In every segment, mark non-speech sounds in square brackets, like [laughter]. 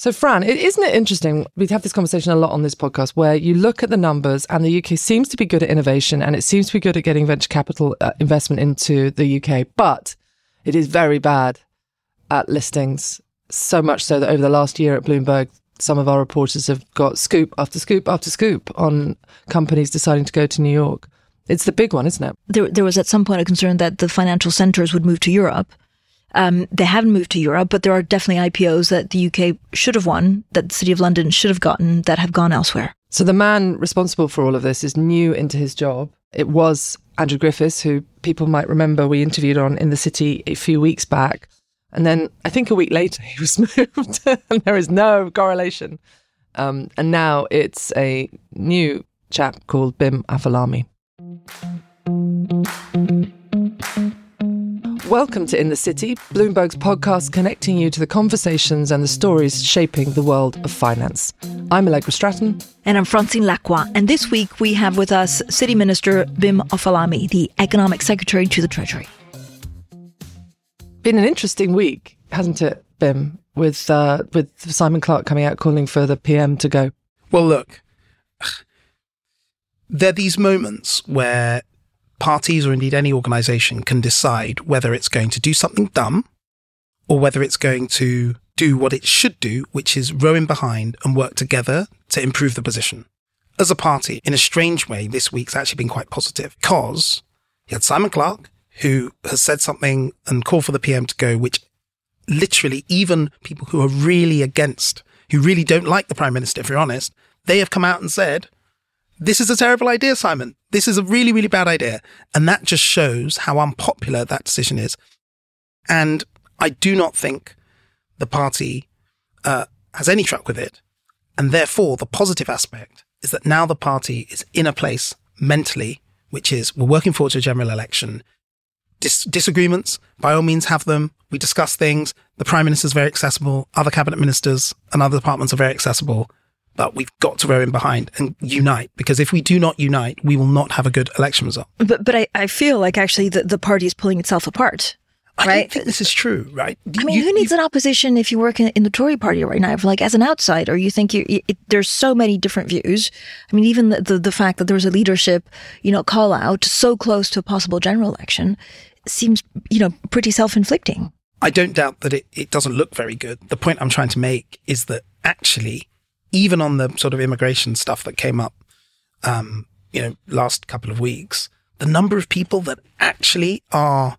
So, Fran, isn't it interesting? We have this conversation a lot on this podcast where you look at the numbers, and the UK seems to be good at innovation and it seems to be good at getting venture capital uh, investment into the UK, but it is very bad at listings. So much so that over the last year at Bloomberg, some of our reporters have got scoop after scoop after scoop on companies deciding to go to New York. It's the big one, isn't it? There, there was at some point a concern that the financial centers would move to Europe. Um, they haven't moved to Europe, but there are definitely IPOs that the UK should have won, that the City of London should have gotten, that have gone elsewhere. So the man responsible for all of this is new into his job. It was Andrew Griffiths, who people might remember we interviewed on in the city a few weeks back. And then I think a week later [laughs] he was moved, and there is no correlation. Um, and now it's a new chap called Bim Afolami. Welcome to In the City, Bloomberg's podcast connecting you to the conversations and the stories shaping the world of finance. I'm Allegra Stratton. And I'm Francine Lacqua. And this week we have with us City Minister Bim Afolami, the Economic Secretary to the Treasury. Been an interesting week, hasn't it, Bim, with, uh, with Simon Clarke coming out calling for the PM to go? Well, look, [sighs] there are these moments where parties or indeed any organization can decide whether it's going to do something dumb or whether it's going to do what it should do, which is row in behind and work together to improve the position. As a party, in a strange way, this week's actually been quite positive because you had Simon Clarke, who has said something and called for the PM to go, which literally even people who are really against, who really don't like the Prime Minister, if you're honest, they have come out and said, this is a terrible idea, Simon. This is a really, really bad idea. And that just shows how unpopular that decision is. And I do not think the party uh, has any truck with it. And therefore, the positive aspect is that now the party is in a place mentally, which is we're working forward to a general election. Dis- disagreements, by all means, have them. We discuss things. The prime minister is very accessible. Other cabinet ministers and other departments are very accessible but we've got to row in behind and unite because if we do not unite, we will not have a good election result. But but I, I feel like actually the, the party is pulling itself apart. I right? don't think this is true, right? I mean, you, who needs you, an opposition if you work in, in, the Tory party right now? If, Like as an outsider, you think you, it, there's so many different views. I mean, even the, the, the fact that there was a leadership, you know, call out so close to a possible general election seems, you know, pretty self-inflicting. I don't doubt that it, it doesn't look very good. The point I'm trying to make is that actually even on the sort of immigration stuff that came up, um, you know, last couple of weeks, the number of people that actually are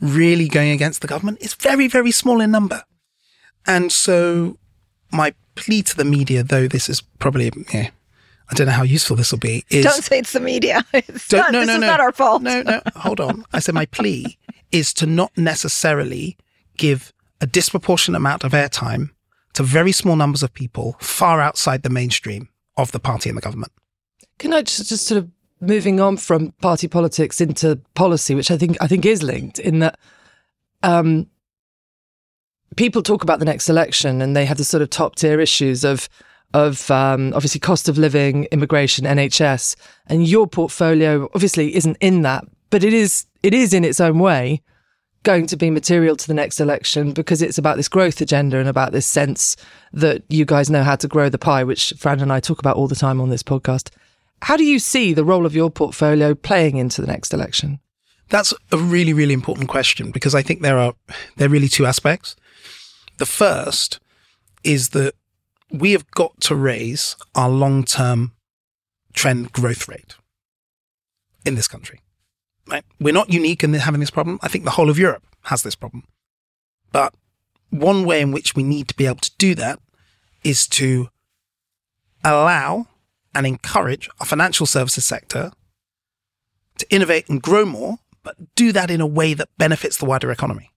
really going against the government is very, very small in number. And so my plea to the media, though this is probably, yeah, I don't know how useful this will be. Is don't say it's the media. [laughs] It's not, no, this no, is no. not our fault. No, no, hold on. I said my plea is to not necessarily give a disproportionate amount of airtime to very small numbers of people far outside the mainstream of the party and the government. Can I just, just sort of moving on from party politics into policy, which I think I think is linked in that um, people talk about the next election and they have the sort of top tier issues of of um, obviously cost of living, immigration, NHS, and your portfolio obviously isn't in that, but it is it is in its own way going to be material to the next election because it's about this growth agenda and about this sense that you guys know how to grow the pie, which Fran and I talk about all the time on this podcast. How do you see the role of your portfolio playing into the next election? That's a really, really important question because I think there are there are really two aspects. The first is that we have got to raise our long term trend growth rate in this country. We're not unique in having this problem. I think the whole of Europe has this problem. But one way in which we need to be able to do that is to allow and encourage our financial services sector to innovate and grow more, but do that in a way that benefits the wider economy.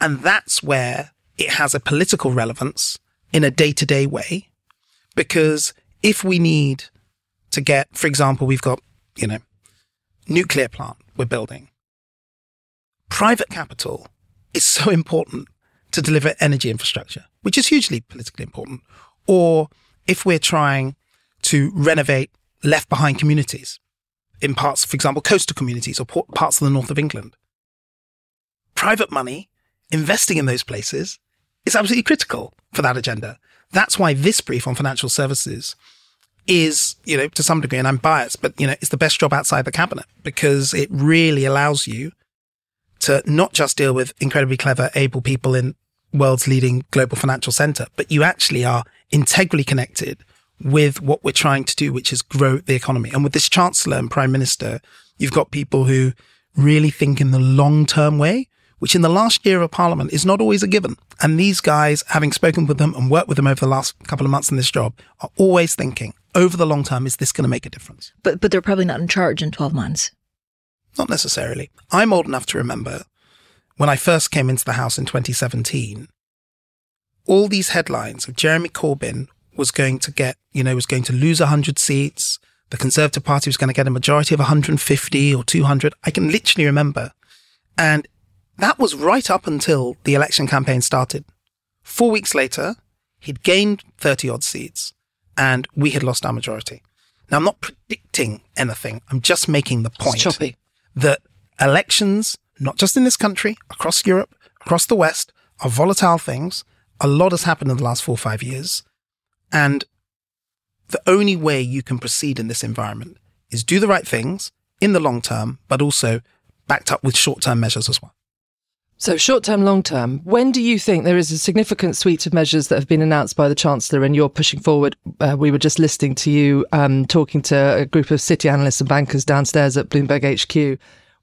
And that's where it has a political relevance in a day to day way. Because if we need to get, for example, we've got, you know, nuclear plant we're building. Private capital is so important to deliver energy infrastructure, which is hugely politically important. Or if we're trying to renovate left behind communities in parts, for example, coastal communities or parts of the north of England, private money investing in those places is absolutely critical for that agenda. That's why this brief on financial services is, you know, to some degree, and I'm biased, but, you know, it's the best job outside the cabinet because it really allows you to not just deal with incredibly clever, able people in world's leading global financial center, but you actually are integrally connected with what we're trying to do, which is grow the economy. And with this chancellor and prime minister, you've got people who really think in the long term way, which in the last year of parliament is not always a given. And these guys, having spoken with them and worked with them over the last couple of months in this job, are always thinking over the long term, is this going to make a difference? But, but they're probably not in charge in 12 months. Not necessarily. I'm old enough to remember when I first came into the House in 2017, all these headlines of Jeremy Corbyn was going to get, you know, was going to lose 100 seats. The Conservative Party was going to get a majority of 150 or 200. I can literally remember. And that was right up until the election campaign started. Four weeks later, he'd gained 30 odd seats and we had lost our majority. Now, I'm not predicting anything. I'm just making the point that elections, not just in this country, across Europe, across the West, are volatile things. A lot has happened in the last four or five years. And the only way you can proceed in this environment is do the right things in the long term, but also backed up with short term measures as well. So, short term, long term, when do you think there is a significant suite of measures that have been announced by the Chancellor and you're pushing forward? Uh, we were just listening to you um, talking to a group of city analysts and bankers downstairs at Bloomberg HQ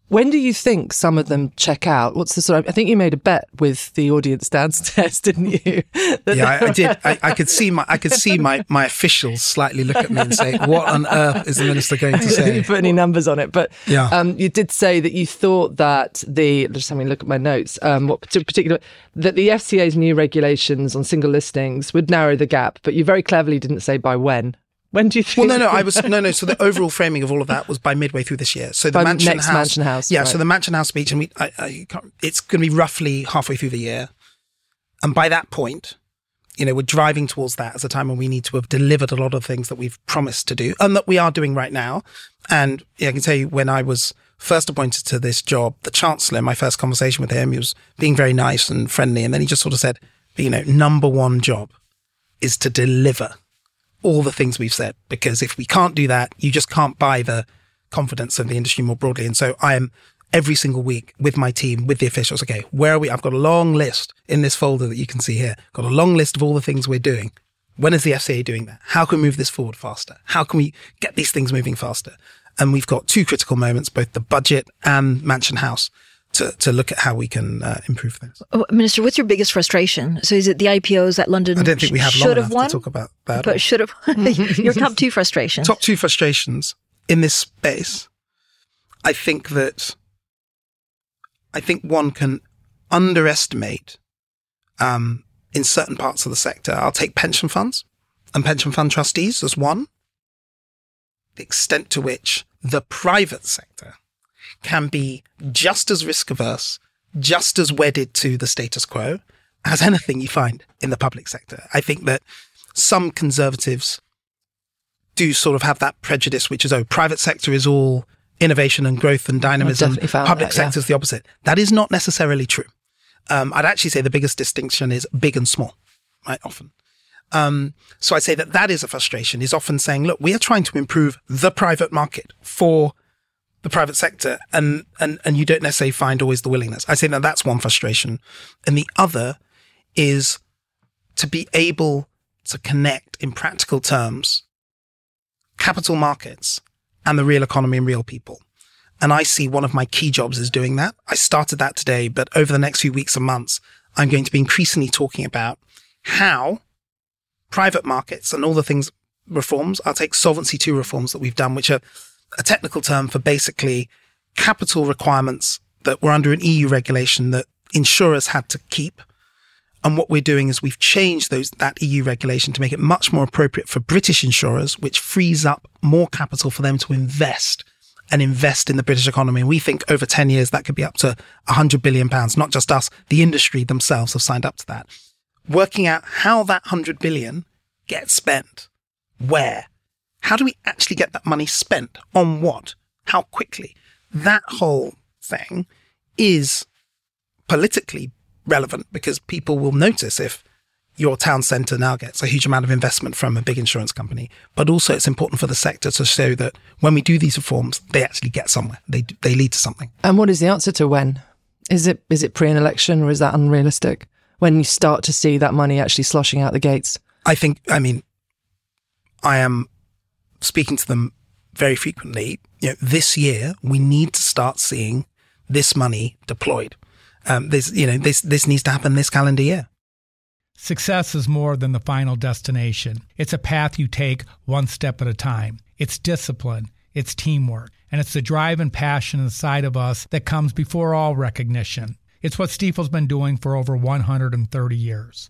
when do you think some of them check out? What's the sort of? I think you made a bet with the audience downstairs, [laughs] didn't you? [laughs] yeah, I, I did. I, I, could see my I could see my, my officials slightly look at me and say, "What on earth is the minister going to say?" [laughs] you put any numbers on it, but yeah, um, you did say that you thought that the just having a look at my notes. Um, what particular that the FCA's new regulations on single listings would narrow the gap, but you very cleverly didn't say by when. When do you think? Well, no, no, I was no, no. So the [laughs] overall framing of all of that was by midway through this year. So the by Mansion next House, Mansion House, yeah. right. So the Mansion House speech, and we, I, I it's going to be roughly halfway through the year, and by that point, you know, we're driving towards that as a time when we need to have delivered a lot of things that we've promised to do, and that we are doing right now. And yeah, I can tell you, when I was first appointed to this job, the Chancellor, my first conversation with him, he was being very nice and friendly, and then he just sort of said, you know, number one job is to deliver all the things we've said, because if we can't do that, you just can't buy the confidence of the industry more broadly. And so I am every single week with my team, with the officials. Okay, where are we? I've got a long list in this folder that you can see here. Got a long list of all the things we're doing. When is the FCA doing that? How can we move this forward faster? How can we get these things moving faster? And we've got two critical moments, both the budget and Mansion House, to, to look at how we can uh, improve things. Oh, Minister, what's your biggest frustration? So is it the IPOs that London I don't think we have should long have won? to talk about that. But should have [laughs] [laughs] your top two frustrations. Top two frustrations in this space. I think that I think one can underestimate um, in certain parts of the sector. I'll take pension funds and pension fund trustees as one. The extent to which the private sector can be just as risk averse, just as wedded to the status quo as anything you find in the public sector. I think that some conservatives do sort of have that prejudice, which is, oh, private sector is all innovation and growth and dynamism. Public that, sector yeah. is the opposite. That is not necessarily true. Um, I'd actually say the biggest distinction is big and small, right? Often. Um, so I say that that is a frustration is often saying, look, we are trying to improve the private market for the private sector and, and, and you don't necessarily find always the willingness. I say that that's one frustration. And the other is to be able to connect in practical terms capital markets and the real economy and real people. And I see one of my key jobs is doing that. I started that today, but over the next few weeks and months, I'm going to be increasingly talking about how private markets and all the things reforms. I'll take Solvency II reforms that we've done, which are a technical term for basically capital requirements that were under an EU regulation that insurers had to keep And what we're doing is we've changed those, that EU regulation to make it much more appropriate for British insurers, which frees up more capital for them to invest and invest in the British economy. And we think over 10 years, that could be up to 100 billion pounds, not just us, the industry themselves have signed up to that. Working out how that 100 billion gets spent, where, how do we actually get that money spent on what, how quickly? That whole thing is politically relevant because people will notice if your town centre now gets a huge amount of investment from a big insurance company. But also, it's important for the sector to show that when we do these reforms, they actually get somewhere. They they lead to something. And what is the answer to when? Is it is it pre an election or is that unrealistic? When you start to see that money actually sloshing out the gates? I think. I mean, I am speaking to them very frequently. You know, this year we need to start seeing this money deployed. Um, this, you know, this this needs to happen this calendar year. Success is more than the final destination. It's a path you take one step at a time. It's discipline, it's teamwork, and it's the drive and passion inside of us that comes before all recognition. It's what Stifel's been doing for over 130 years.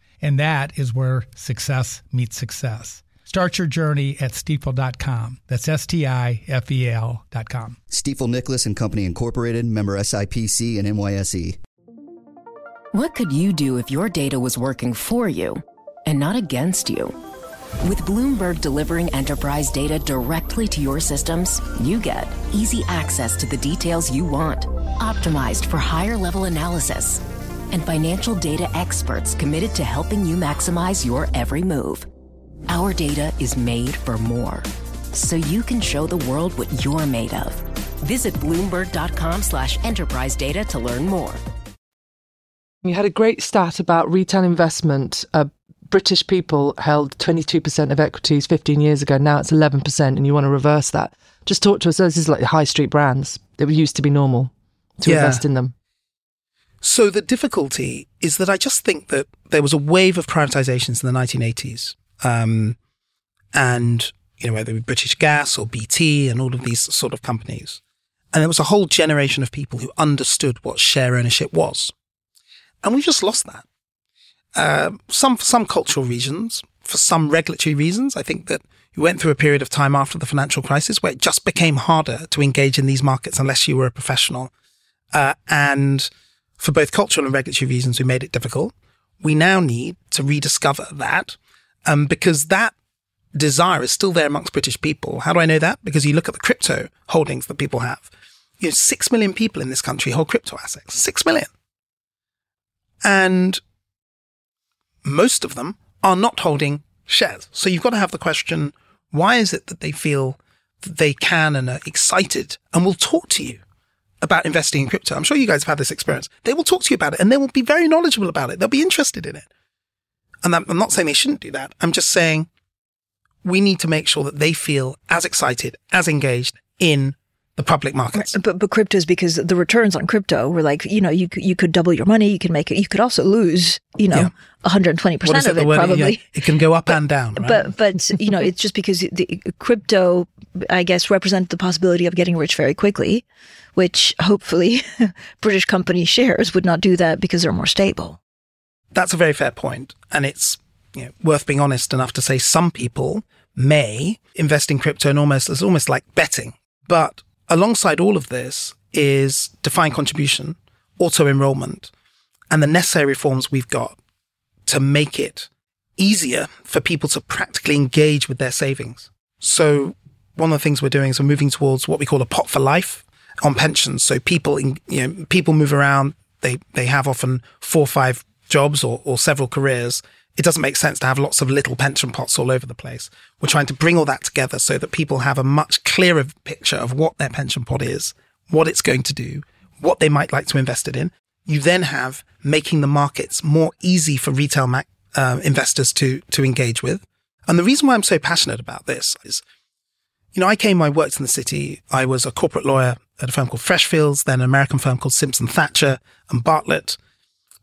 And that is where success meets success. Start your journey at stifel.com. That's S T I F E L.com. Stifel Nicolaus and Company Incorporated, member SIPC and NYSE. What could you do if your data was working for you and not against you? With Bloomberg delivering enterprise data directly to your systems, you get easy access to the details you want, optimized for higher level analysis, and financial data experts committed to helping you maximize your every move. Our data is made for more, so you can show the world what you're made of. Visit Bloomberg.com slash enterprise data to learn more. You had a great stat about retail investment. Uh, British people held 22% of equities 15 years ago. Now it's 11%, and you want to reverse that. Just talk to us. This is like the high street brands that used to be normal to Yeah. invest in them. So the difficulty is that I just think that there was a wave of privatizations in the 1980s. Um, and, you know, whether it be British Gas or BT and all of these sort of companies. And there was a whole generation of people who understood what share ownership was. And we just lost that. Uh, some, for some cultural reasons, for some regulatory reasons, I think that we went through a period of time after the financial crisis where it just became harder to engage in these markets unless you were a professional. Uh, and for both cultural and regulatory reasons, we made it difficult. We now need to rediscover that um, because that desire is still there amongst British people. How do I know that? Because you look at the crypto holdings that people have. You know, six million people in this country hold crypto assets. Six million. And most of them are not holding shares. So you've got to have the question, why is it that they feel that they can and are excited and will talk to you about investing in crypto? I'm sure you guys have had this experience. They will talk to you about it and they will be very knowledgeable about it. They'll be interested in it. And I'm not saying they shouldn't do that. I'm just saying we need to make sure that they feel as excited, as engaged in the public markets. But but crypto is because the returns on crypto were like you know you could, you could double your money you can make it you could also lose you know Yeah. 120 What percent is it, of the it word? Yeah, probably. it can go up and down. Right? But but you know it's just because the crypto I guess represent the possibility of getting rich very quickly, which hopefully [laughs] British company shares would not do that because they're more stable. that's a very fair point, and it's you know, worth being honest enough to say some people may invest in crypto and almost it's almost like betting. But alongside all of this is defined contribution, auto enrollment, and the necessary reforms we've got to make it easier for people to practically engage with their savings. So one of the things we're doing is we're moving towards what we call a pot for life on pensions. So people, in, you know, people move around. They they have often four or five jobs or, or several careers. It doesn't make sense to have lots of little pension pots all over the place. We're trying to bring all that together so that people have a much clearer picture of what their pension pot is, what it's going to do, what they might like to invest it in. You then have making the markets more easy for retail ma- um, investors to to engage with. And the reason why I'm so passionate about this is, you know, I came, I worked in the city. I was a corporate lawyer at a firm called Freshfields, then an American firm called Simpson Thacher and Bartlett.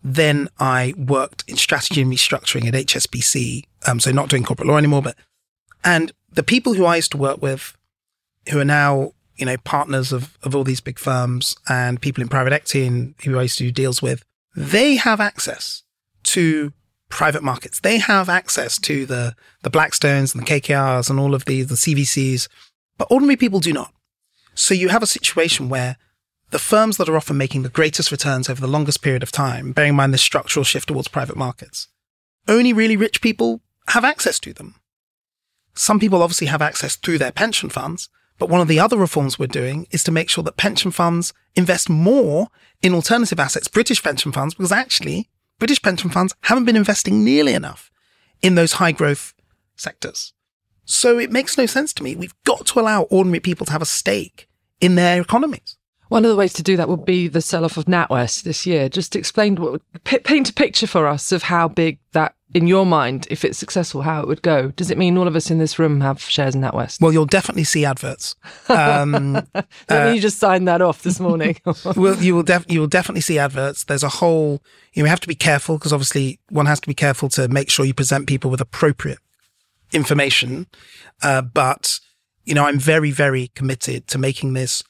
Then I worked in strategy and restructuring at HSBC. Um, so not doing corporate law anymore, but, and the people who I used to work with who are now, you know, partners of, of all these big firms and people in private equity and who I used to do deals with, they have access to private markets. They have access to the, the Blackstones and the KKRs and all of these, the CVCs, but ordinary people do not. So you have a situation where the firms that are often making the greatest returns over the longest period of time, bearing in mind this structural shift towards private markets, only really rich people have access to them. Some people obviously have access through their pension funds, but one of the other reforms we're doing is to make sure that pension funds invest more in alternative assets, British pension funds, because actually British pension funds haven't been investing nearly enough in those high growth sectors. So it makes no sense to me. We've got to allow ordinary people to have a stake in their economies. One of the ways to do that would be the sell off of NatWest this year. Just explain what, paint a picture for us of how big that, in your mind, if it's successful, how it would go. Does it mean all of us in this room have shares in NatWest? Well, you'll definitely see adverts. Um, [laughs] uh, you just signed that off this [laughs] morning. well, you will def- you will definitely see adverts. There's a whole. You know we have to be careful because obviously one has to be careful to make sure you present people with appropriate information. Uh, but you know, I'm very, very committed to making this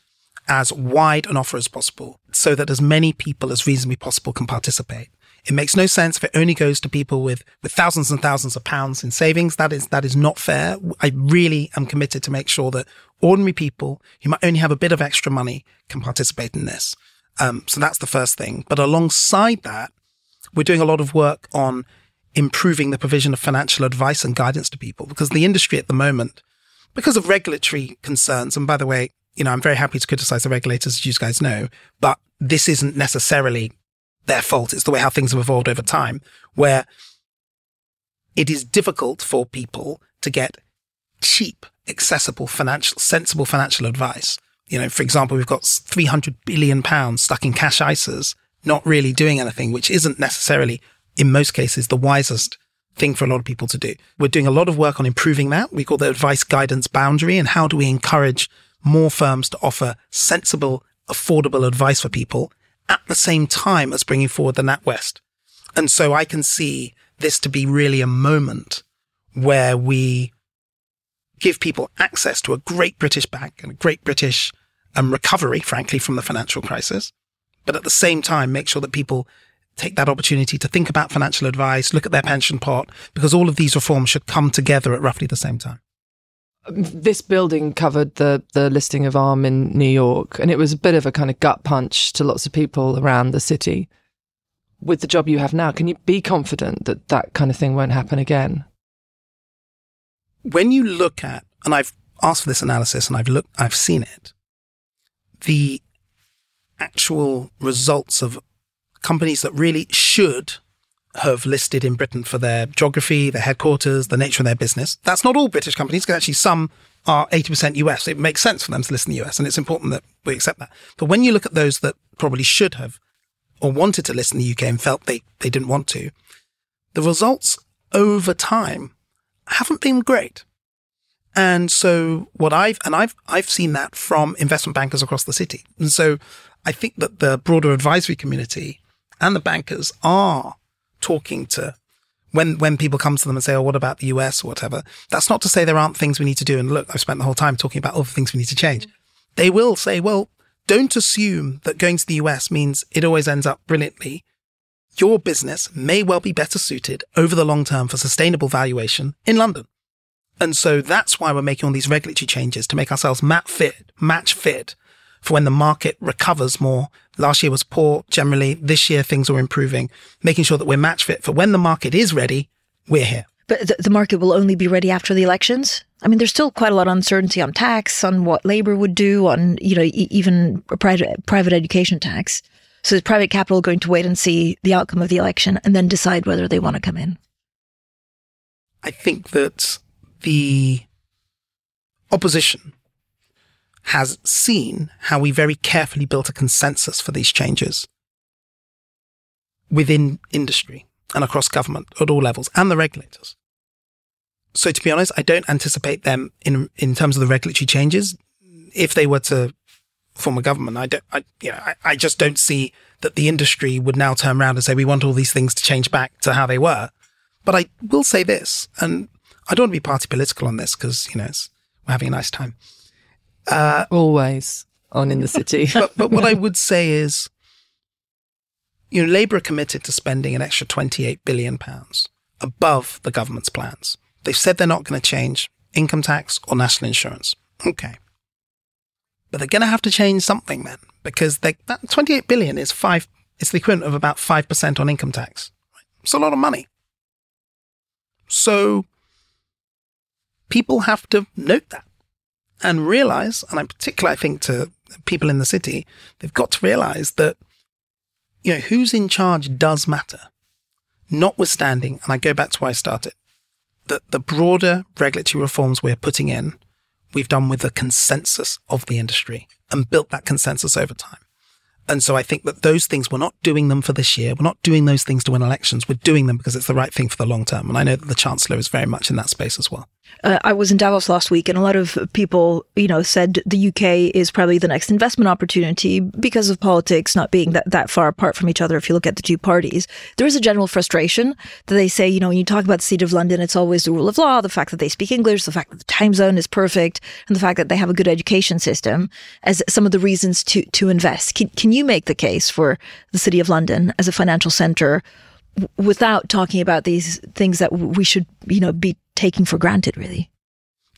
as wide an offer as possible so that as many people as reasonably possible can participate. It makes no sense if it only goes to people with, with thousands and thousands of pounds in savings. That is, that is not fair. I really am committed to make sure that ordinary people who might only have a bit of extra money can participate in this. Um, so that's the first thing. But alongside that, we're doing a lot of work on improving the provision of financial advice and guidance to people because the industry at the moment, because of regulatory concerns, and by the way, you know, I'm very happy to criticize the regulators, as you guys know, but this isn't necessarily their fault. It's the way how things have evolved over time, where it is difficult for people to get cheap, accessible, financial, sensible financial advice. You know, for example, we've got 300 billion pounds stuck in cash ISAs, not really doing anything, which isn't necessarily, in most cases, the wisest thing for a lot of people to do. We're doing a lot of work on improving that. We call the advice guidance boundary and how do we encourage more firms to offer sensible, affordable advice for people at the same time as bringing forward the NatWest. And so I can see this to be really a moment where we give people access to a great British bank and a great British um, recovery, frankly, from the financial crisis. But at the same time, make sure that people take that opportunity to think about financial advice, look at their pension pot, because all of these reforms should come together at roughly the same time this building covered the the listing of Arm in New York, and it was a bit of a kind of gut punch to lots of people around the city. With the job you have now, can you be confident that that kind of thing won't happen again? When you look at, and I've asked for this analysis, and I've looked, I've seen it. The actual results of companies that really should have listed in Britain for their geography, their headquarters, the nature of their business. That's not all British companies, because actually some are 80% US. It makes sense for them to list in the US, and it's important that we accept that. But when you look at those that probably should have or wanted to list in the UK and felt they, they didn't want to, the results over time haven't been great. And so what I've, and I've, I've seen that from investment bankers across the city. And so I think that the broader advisory community and the bankers are talking to when when people come to them and say, "Oh, what about the US or whatever?" That's not to say there aren't things we need to do. And look, I've spent the whole time talking about all the things we need to change. Mm. They will say, "Well, don't assume that going to the US means it always ends up brilliantly. Your business may well be better suited over the long term for sustainable valuation in London." And so that's why we're making all these regulatory changes to make ourselves match fit, match fit for when the market recovers more. Last year was poor generally. This year things are improving, making sure that we're match fit for when the market is ready, we're here. But the, the market will only be ready after the elections. I mean, there's still quite a lot of uncertainty on tax, on what Labour would do, on you know e- even private private education tax. So is private capital going to wait and see the outcome of the election and then decide whether they want to come in? I think that the opposition has seen how we very carefully built a consensus for these changes within industry. and across government at all levels and the regulators. So to be honest, I don't anticipate them in in terms of the regulatory changes. If they were to form a government, I don't, I, you know, I, I just don't see that the industry would now turn around and say we want all these things to change back to how they were. But I will say this, and I don't want to be party political on this because you know we're having a nice time. Uh, Always on in the city. [laughs] but, but what I [laughs] would say is, you know, Labour are committed to spending an extra 28 billion pounds above the government's plans. They've said they're not going to change income tax or national insurance. Okay. But they're going to have to change something then, because they, that 28 billion is five, it's the equivalent of about 5% on income tax. It's a lot of money. So people have to note that and realize, and I particularly I think to people in the city, they've got to realize that, you know, who's in charge does matter. Notwithstanding, and I go back to why I started, that the broader regulatory reforms we're putting in, we've done with the consensus of the industry and built that consensus over time. And so I think that those things, we're not doing them for this year. We're not doing those things to win elections. We're doing them because it's the right thing for the long term. And I know that the Chancellor is very much in that space as well. Uh, I was in Davos last week, and a lot of people, you know, said the UK is probably the next investment opportunity because of politics not being that, that far apart from each other. If you look at the two parties, there is a general frustration that they say, you know, when you talk about the City of London, it's always the rule of law, the fact that they speak English, the fact that the time zone is perfect, and the fact that they have a good education system as some of the reasons to to invest. Can, can you make the case for the City of London as a financial centre? without talking about these things that we should, you know, be taking for granted, really.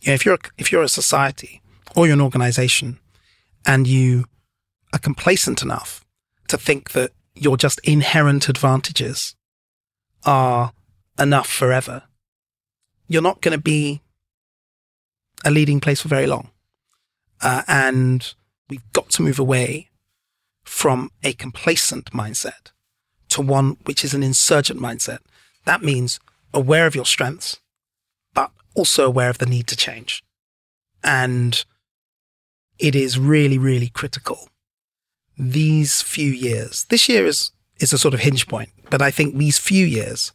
Yeah, if you're if you're a society or you're an organization, and you are complacent enough to think that your just inherent advantages are enough forever, you're not going to be a leading place for very long. Uh, and we've got to move away from a complacent mindset to one which is an insurgent mindset. That means aware of your strengths, but also aware of the need to change. And it is really, really critical. These few years, this year is, is a sort of hinge point, but I think these few years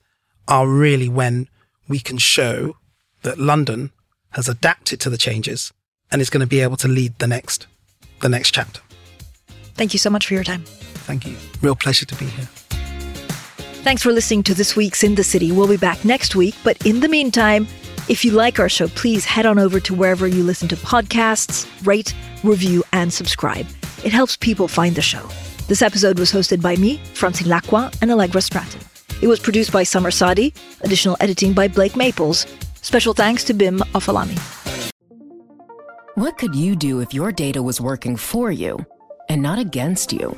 are really when we can show that London has adapted to the changes and is going to be able to lead the next, the next chapter. Thank you so much for your time. Thank you. Real pleasure to be here. Thanks for listening to this week's In the City. We'll be back next week, but in the meantime, if you like our show, please head on over to wherever you listen to podcasts, rate, review, and subscribe. It helps people find the show. This episode was hosted by me, Francine Lacqua, and Allegra Stratton. It was produced by Summer Sadi, additional editing by Blake Maples. Special thanks to Bim Afolami. What could you do if your data was working for you and not against you?